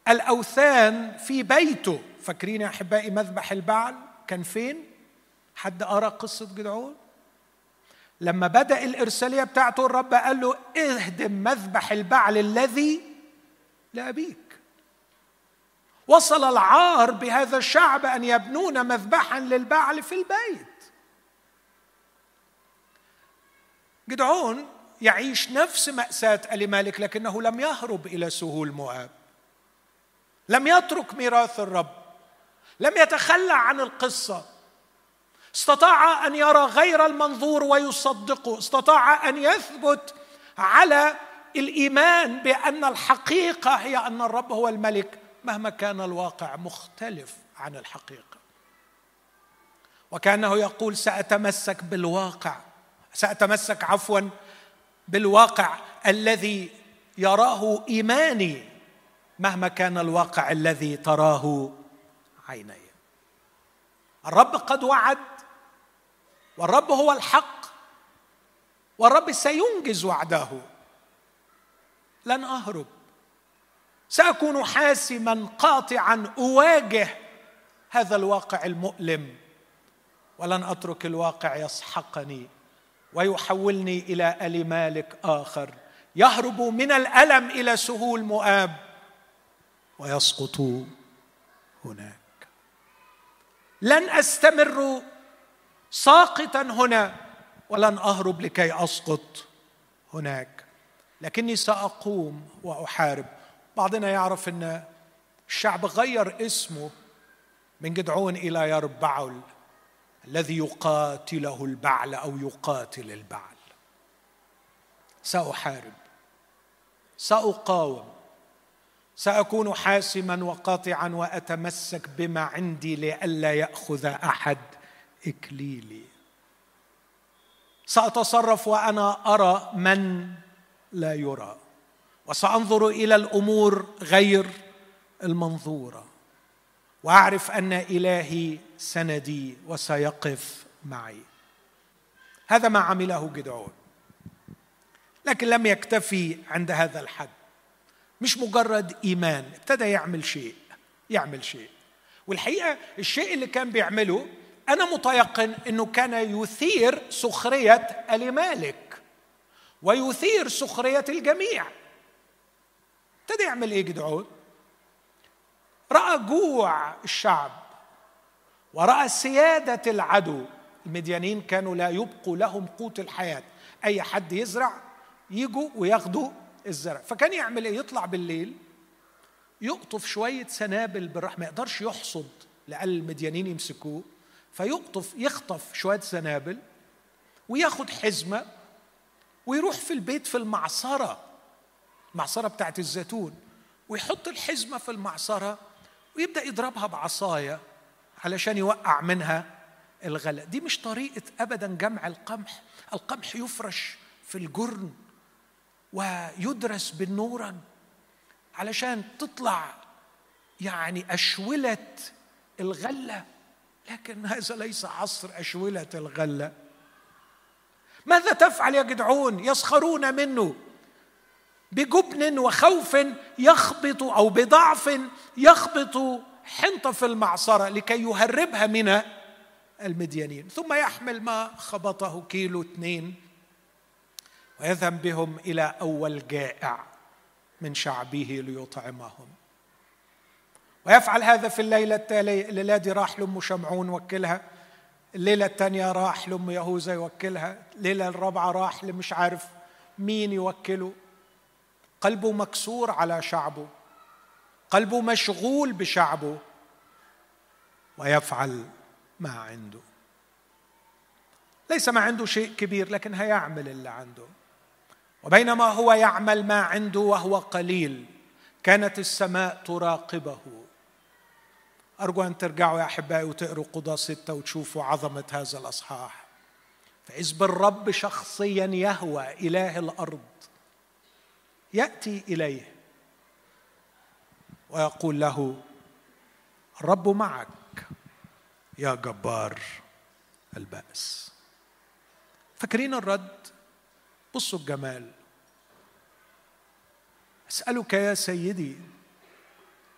الأوثان في بيته. فاكرين يا أحبائي مذبح البعل؟ كان فين؟ حد قرأ قصة جدعون؟ لما بدأ الإرسالية بتاعته الرب قال له اهدم مذبح البعل الذي لأبيك. وصل العار بهذا الشعب أن يبنون مذبحا للبعل في البيت. جدعون يعيش نفس مأساة ألي مالك لكنه لم يهرب إلى سهول مؤاب. لم يترك ميراث الرب. لم يتخلى عن القصة. استطاع أن يرى غير المنظور ويصدقه استطاع أن يثبت على الإيمان بأن الحقيقة هي أن الرب هو الملك مهما كان الواقع مختلف عن الحقيقة. وكأنه يقول سأتمسك بالواقع سأتمسك عفوا بالواقع الذي يراه إيماني مهما كان الواقع الذي تراه عيني. الرب قد وعد والرب هو الحق. والرب سينجز وعده. لن أهرب. سأكون حاسما قاطعا أواجه هذا الواقع المؤلم. ولن أترك الواقع يسحقني ويحولني إلى أل مالك آخر. يهرب من الألم إلى سهول مؤاب. ويسقط هناك. لن أستمر ساقطا هنا ولن أهرب لكي أسقط هناك. لكني سأقوم وأحارب. بعضنا يعرف إن الشعب غير اسمه من جدعون إلى يربعل الذي يقاتله البعل أو يقاتل البعل. سأحارب. سأقاوم. سأكون حاسما وقاطعا وأتمسك بما عندي لئلا يأخذ أحد. إكليلي. سأتصرف وأنا أرى من لا يرى وسأنظر إلى الأمور غير المنظورة وأعرف أن إلهي سندي وسيقف معي. هذا ما عمله جدعون. لكن لم يكتفي عند هذا الحد. مش مجرد إيمان ابتدى يعمل شيء يعمل شيء. والحقيقة الشيء اللي كان بيعمله أنا متيقن إنه كان يثير سخرية المالك ويثير سخرية الجميع. ابتدى يعمل إيه جدعون؟ رأى جوع الشعب ورأى سيادة العدو. المديانين كانوا لا يبقوا لهم قوت الحياة. أي حد يزرع يجوا وياخدوا الزرع. فكان يعمل إيه؟ يطلع بالليل يقطف شوية سنابل بالرحمة. ما يقدرش يحصد لأن المديانين يمسكوه. فيقطف يخطف شوية زنابل وياخد حزمة ويروح في البيت في المعصرة المعصرة بتاعت الزيتون ويحط الحزمة في المعصرة ويبدأ يضربها بعصاية علشان يوقع منها الغلاء. دي مش طريقة ابدا جمع القمح. القمح يفرش في الجرن ويدرس بالنورا علشان تطلع يعني أشولة الغلة. لكن هذا ليس عصر أشولة الغلة. ماذا تفعل يا جدعون؟ يسخرون منه. بجبن وخوف يخبط أو بضعف يخبط حنطة في المعصرة لكي يهربها من المديانين ثم يحمل ما خبطه كيلو اثنين ويذهب بهم إلى أول جائع من شعبه ليطعمهم. ويفعل هذا في الليلة التالية الليلة دي راح لأم شمعون وكلها. الليلة الثانية راح لأم يهوذا يوكلها. الليلة الرابعة راح لمش عارف مين يوكله. قلبه مكسور على شعبه. قلبه مشغول بشعبه. ويفعل ما عنده. ليس ما عنده شيء كبير لكن هيعمل اللي عنده. وبينما هو يعمل ما عنده وهو قليل. كانت السماء تراقبه. أرجو أن ترجعوا يا أحبائي وتقروا قضاء ستة وتشوفوا عظمة هذا الأصحاح. فإذ بالرب شخصيا يهوى إله الأرض يأتي إليه ويقول له الرب معك يا جبار البأس. فاكرين الرد؟ بصوا الجمال. أسألك يا سيدي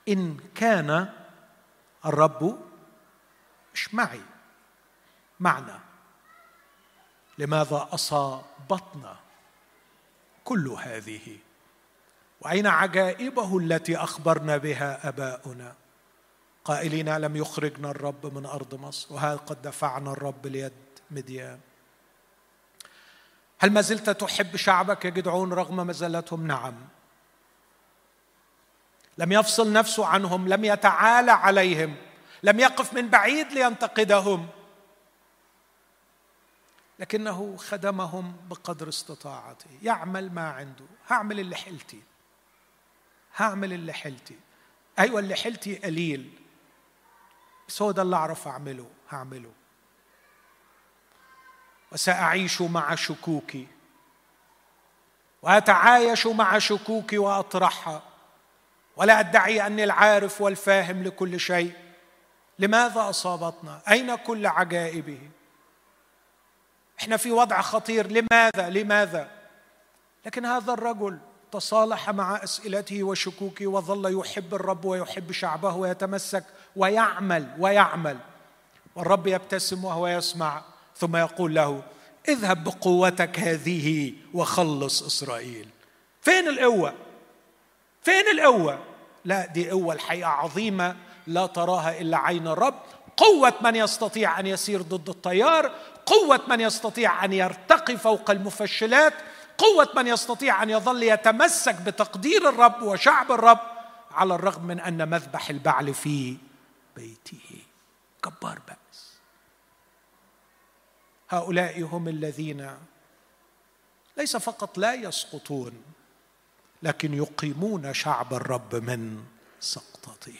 إن كان الرب مش معي. معنا. لماذا أصابتنا كل هذه؟ وأين عجائبه التي أخبرنا بها أباؤنا؟ قائلين لم يخرجنا الرب من أرض مصر وها قد دفعنا الرب ليد مديان؟ هل ما زلت تحب شعبك يا جدعون رغم مزلتهم نعم. لم يفصل نفسه عنهم لم يتعالى عليهم لم يقف من بعيد لينتقدهم. لكنه خدمهم بقدر استطاعته. يعمل ما عنده. هعمل اللي حلتي. هعمل اللي حلتي. أيوه اللي حلتي قليل. بس هو ده اللي أعرف أعمله هعمله. وسأعيش مع شكوكي. وأتعايش مع شكوكي وأطرحها. ولا أدعي أني العارف والفاهم لكل شيء. لماذا أصابتنا؟ أين كل عجائبه؟ إحنا في وضع خطير. لماذا؟ لماذا؟ لكن هذا الرجل تصالح مع أسئلته وشكوكه وظل يحب الرب ويحب شعبه ويتمسك ويعمل ويعمل. والرب يبتسم وهو يسمع ثم يقول له اذهب بقوتك هذه وخلص إسرائيل. فين القوة؟ فين القوه لا دي قوه الحقيقة عظيمة لا تراها إلا عين الرب. قوة من يستطيع أن يسير ضد التيار قوة من يستطيع أن يرتقي فوق المفشلات قوة من يستطيع أن يظل يتمسك بتقدير الرب وشعب الرب على الرغم من أن مذبح البعل في بيته. جبار بقى هؤلاء هم الذين ليس فقط لا يسقطون لكن يقيمون شعب الرب من سقطته.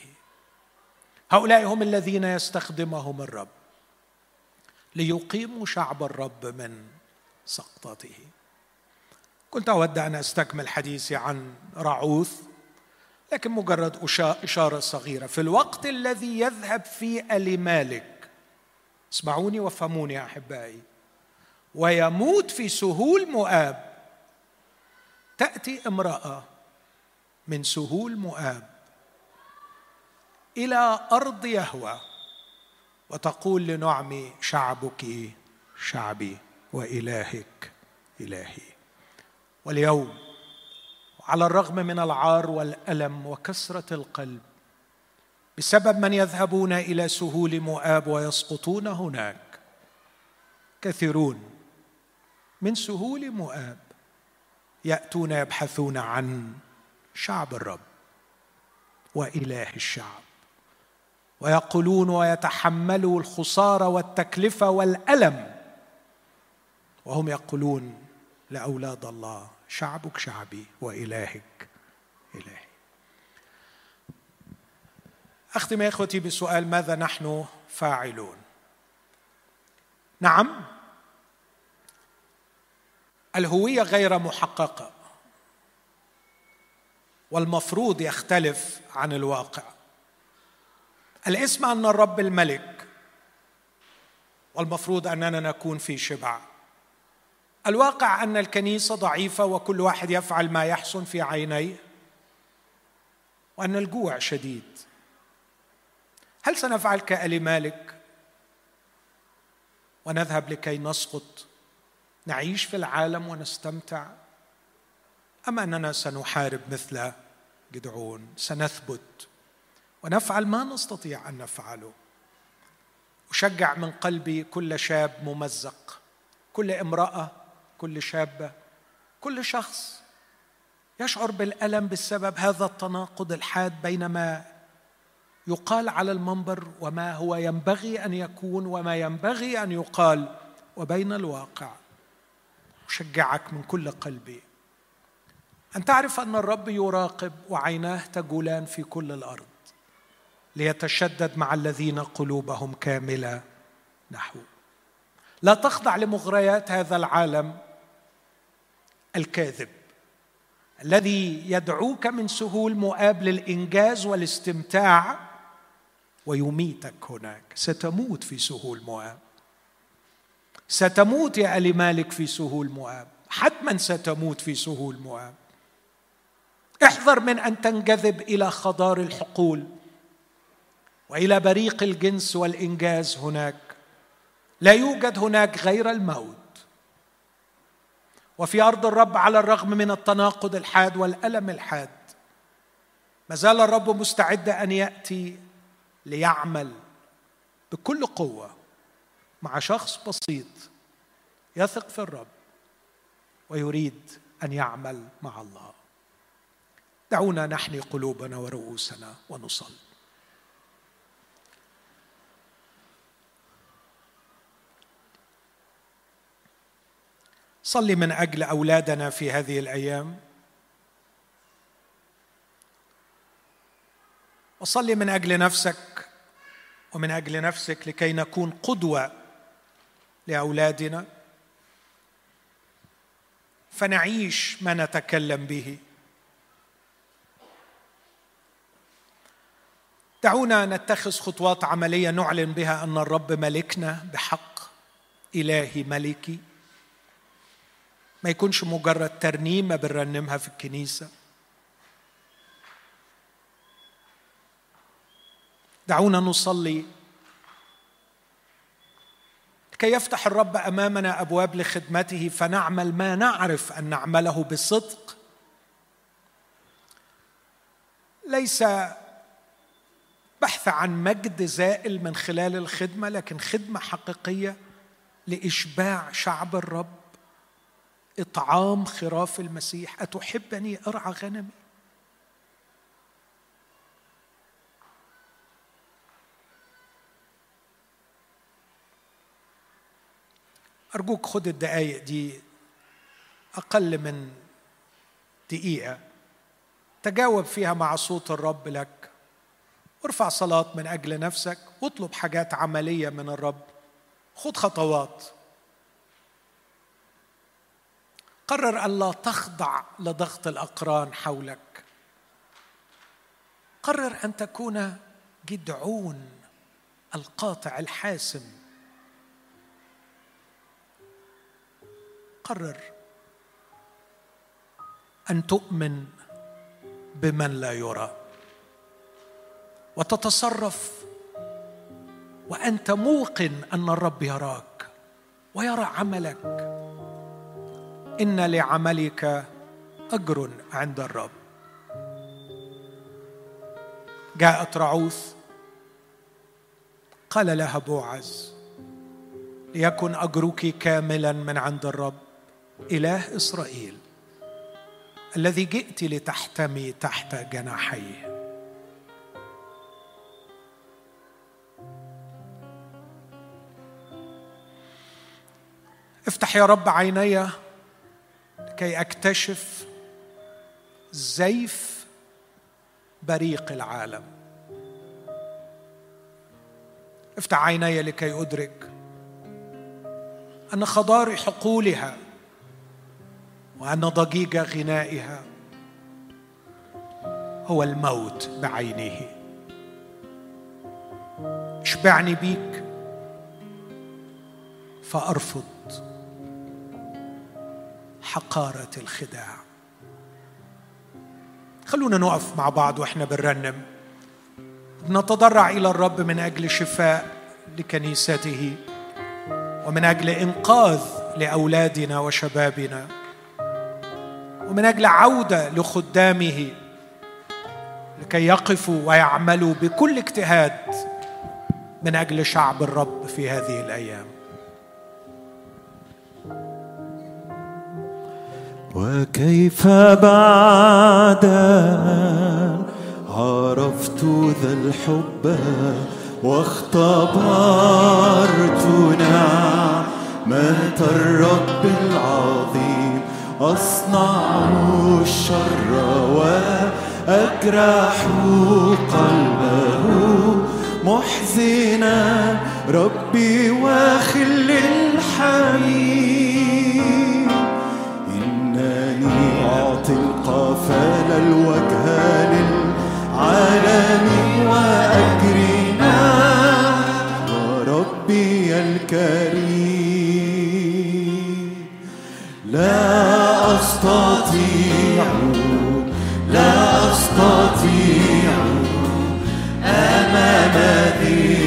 هؤلاء هم الذين يستخدمهم الرب ليقيموا شعب الرب من سقطته. كنت أود أن أستكمل حديثي عن رعوث لكن مجرد إشارة صغيرة. في الوقت الذي يذهب فيه المالك اسمعوني وافهموني يا أحبائي ويموت في سهول مؤاب تأتي امرأة من سهول مؤاب إلى أرض يهوى وتقول لنعمي شعبك شعبي وإلهك إلهي. واليوم على الرغم من العار والألم وكسرة القلب بسبب من يذهبون إلى سهول مؤاب ويسقطون هناك كثيرون من سهول مؤاب يأتون يبحثون عن شعب الرب وإله الشعب. ويقولون ويتحملوا الخسارة والتكلفة والألم. وهم يقولون لأولاد الله شعبك شعبي وإلهك إلهي. اختم يا اخوتي بسؤال ماذا نحن فاعلون؟ نعم الهوية غير محققة. والمفروض يختلف عن الواقع. الاسم أن الرب الملك والمفروض أننا نكون في شبع. الواقع أن الكنيسة ضعيفة وكل واحد يفعل ما يحسن في عينيه وأن الجوع شديد. هل سنفعل كآل مالك؟ ونذهب لكي نسقط نعيش في العالم ونستمتع. أم أننا سنحارب مثل جدعون؟ سنثبت. ونفعل ما نستطيع أن نفعله. أشجع من قلبي كل شاب ممزق كل امرأة كل شابة كل شخص يشعر بالألم بسبب هذا التناقض الحاد بين ما يقال على المنبر وما هو ينبغي أن يكون وما ينبغي أن يقال وبين الواقع. أشجعك من كل قلبي أن تعرف أن الرب يراقب وعيناه تجولان في كل الأرض ليتشدد مع الذين قلوبهم كاملة نحوه لا تخضع لمغريات هذا العالم الكاذب الذي يدعوك من سهول مؤاب للإنجاز والاستمتاع ويميتك هناك. ستموت في سهول مؤاب. ستموت يا ألي مالك في سهول مؤاب. حتما ستموت في سهول مؤاب. احذر من أن تنجذب إلى خضار الحقول وإلى بريق الجنس والإنجاز هناك. لا يوجد هناك غير الموت. وفي أرض الرب على الرغم من التناقض الحاد والألم الحاد ما زال الرب مستعد أن يأتي ليعمل بكل قوة. مع شخص بسيط يثق في الرب ويريد أن يعمل مع الله. دعونا نحني قلوبنا ورؤوسنا ونصلي. صلي من أجل أولادنا في هذه الأيام. وصلي من أجل نفسك ومن أجل نفسك لكي نكون قدوة لأولادنا. فنعيش ما نتكلم به. دعونا نتخذ خطوات عملية نعلن بها أن الرب ملكنا بحق. إلهي ملكي. ما يكونش مجرد ترنيمة بنرنمها في الكنيسة. دعونا نصلي لكي يفتح الرب أمامنا أبواب لخدمته فنعمل ما نعرف أن نعمله بصدق. ليس بحث عن مجد زائل من خلال الخدمة لكن خدمة حقيقية لإشباع شعب الرب إطعام خراف المسيح. أتحبني؟ أرعى غنمي. أرجوك خد الدقايق دي أقل من دقيقة. تجاوب فيها مع صوت الرب لك. وارفع صلاة من أجل نفسك واطلب حاجات عملية من الرب. خد خطوات. قرر ألا تخضع لضغط الأقران حولك. قرر أن تكون جدعون القاطع الحاسم. قرر أن تؤمن بمن لا يرى وتتصرف وأنت موقن أن الرب يراك ويرى عملك. إن لعملك أجر عند الرب. جاءت رعوث قال لها بوعز ليكن أجرك كاملا من عند الرب. إله إسرائيل الذي جئت لتحتمي تحت جناحيه. افتح يا رب عيني لكي أكتشف زيف بريق العالم. افتح عيني لكي أدرك أن خضار حقولها وأن ضجيج غنائها هو الموت بعينه. اشبعني بيك فأرفض حقارة الخداع. خلونا نقف مع بعض وإحنا بنرنم. نتضرع إلى الرب من أجل شفاء لكنيسته ومن أجل إنقاذ لأولادنا وشبابنا. ومن أجل عودة لخدامه لكي يقفوا ويعملوا بكل اجتهاد من أجل شعب الرب في هذه الأيام. وكيف بعد عرفت ذا الحب واختبرت نعمة الرب العظيم أصنع الشر وأجرح قلبه محزنا ربي وخل الحميم إنني أعطي القفال الوجه للعالم وأجرنا. وربي الكريم. لا أستطيع لا أستطيع أمام ذي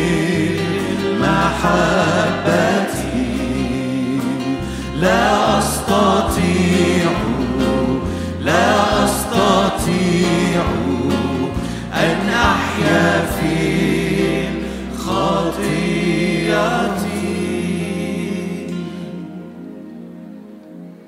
لا أستطيع